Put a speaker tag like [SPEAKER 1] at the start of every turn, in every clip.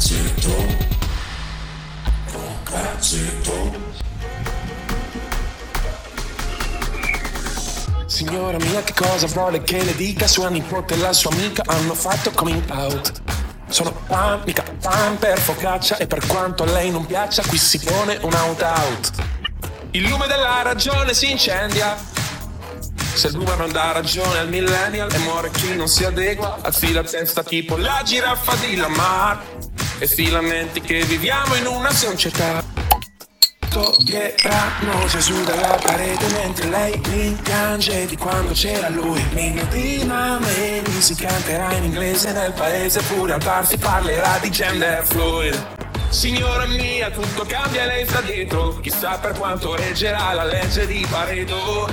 [SPEAKER 1] Procazito. Procazito. Signora mia che cosa vuole che le dica Sua nipote e la sua amica hanno fatto coming out Sono pan, mica pan per focaccia E per quanto a lei non piaccia qui si pone un out out Il lume della ragione si incendia se il boomer non dà ragione al millennial e muore chi non si adegua, affila testa tipo la giraffa di Lamar. E filamenti che viviamo in una società. Toglieranno Gesù dalla parete mentre lei rimpiange di quando c'era lui. Mille prima meni si canterà in inglese nel paese pure al bar si parlerà di gender fluid. Signora mia tutto cambia e lei sta dietro. Chissà per quanto reggerà la legge di Pareto.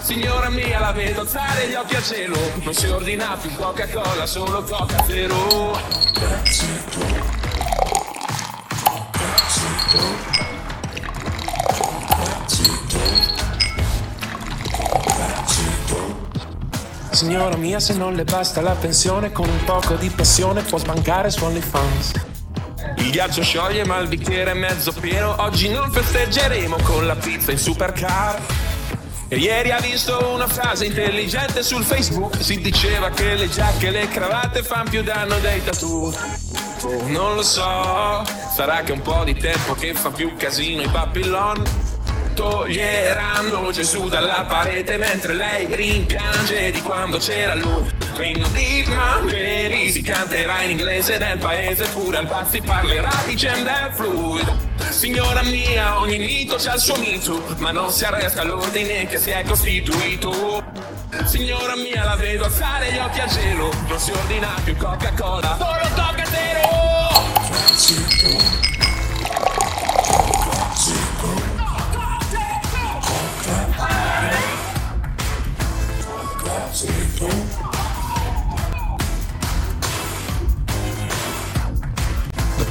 [SPEAKER 1] Signora mia la vedo alzare gli occhi a cielo. Non si ordina più Coca-Cola solo Coca Zero Signora mia, se non le basta la pensione, con un poco di passione può sbancare su OnlyFans. Il ghiaccio scioglie ma il bicchiere è mezzo pieno, oggi non festeggeremo con la pizza in supercar. E ieri ha visto una frase intelligente sul Facebook, si diceva che le giacche e le cravatte fanno più danno dei tattoo. Oh, non lo so, sarà che un po' di tempo che fa più casino i Babylon toglieranno Gesù dalla parete mentre lei rimpiange di quando c'era lui. Regno di Mangeli si canterà in inglese del paese, pure al si parlerà di gender fluid. Signora mia, ogni mito c'ha il suo mito, ma non si arresta l'ordine che si è costituito. Signora mia, la vedo alzare gli occhi a gelo, non si ordina più Coca-Cola, solo tocca zero.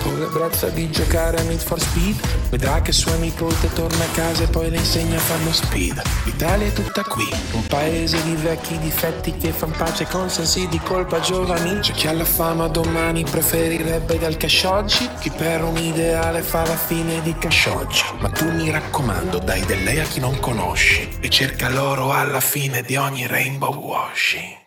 [SPEAKER 1] Dopo l'ebbrezza di giocare a Need for Speed. Vedrà che sua nipote torna a casa e poi le insegna a farlo speed. L'Italia è tutta qui, un paese di vecchi difetti che fan pace con sensi di colpa giovani. C'è chi alla fama domani preferirebbe dal cash oggi. Chi per un ideale fa la fine di cash oggi. Ma tu mi raccomando dai del lei a chi non conosci E cerca l'oro alla fine di ogni rainbow washing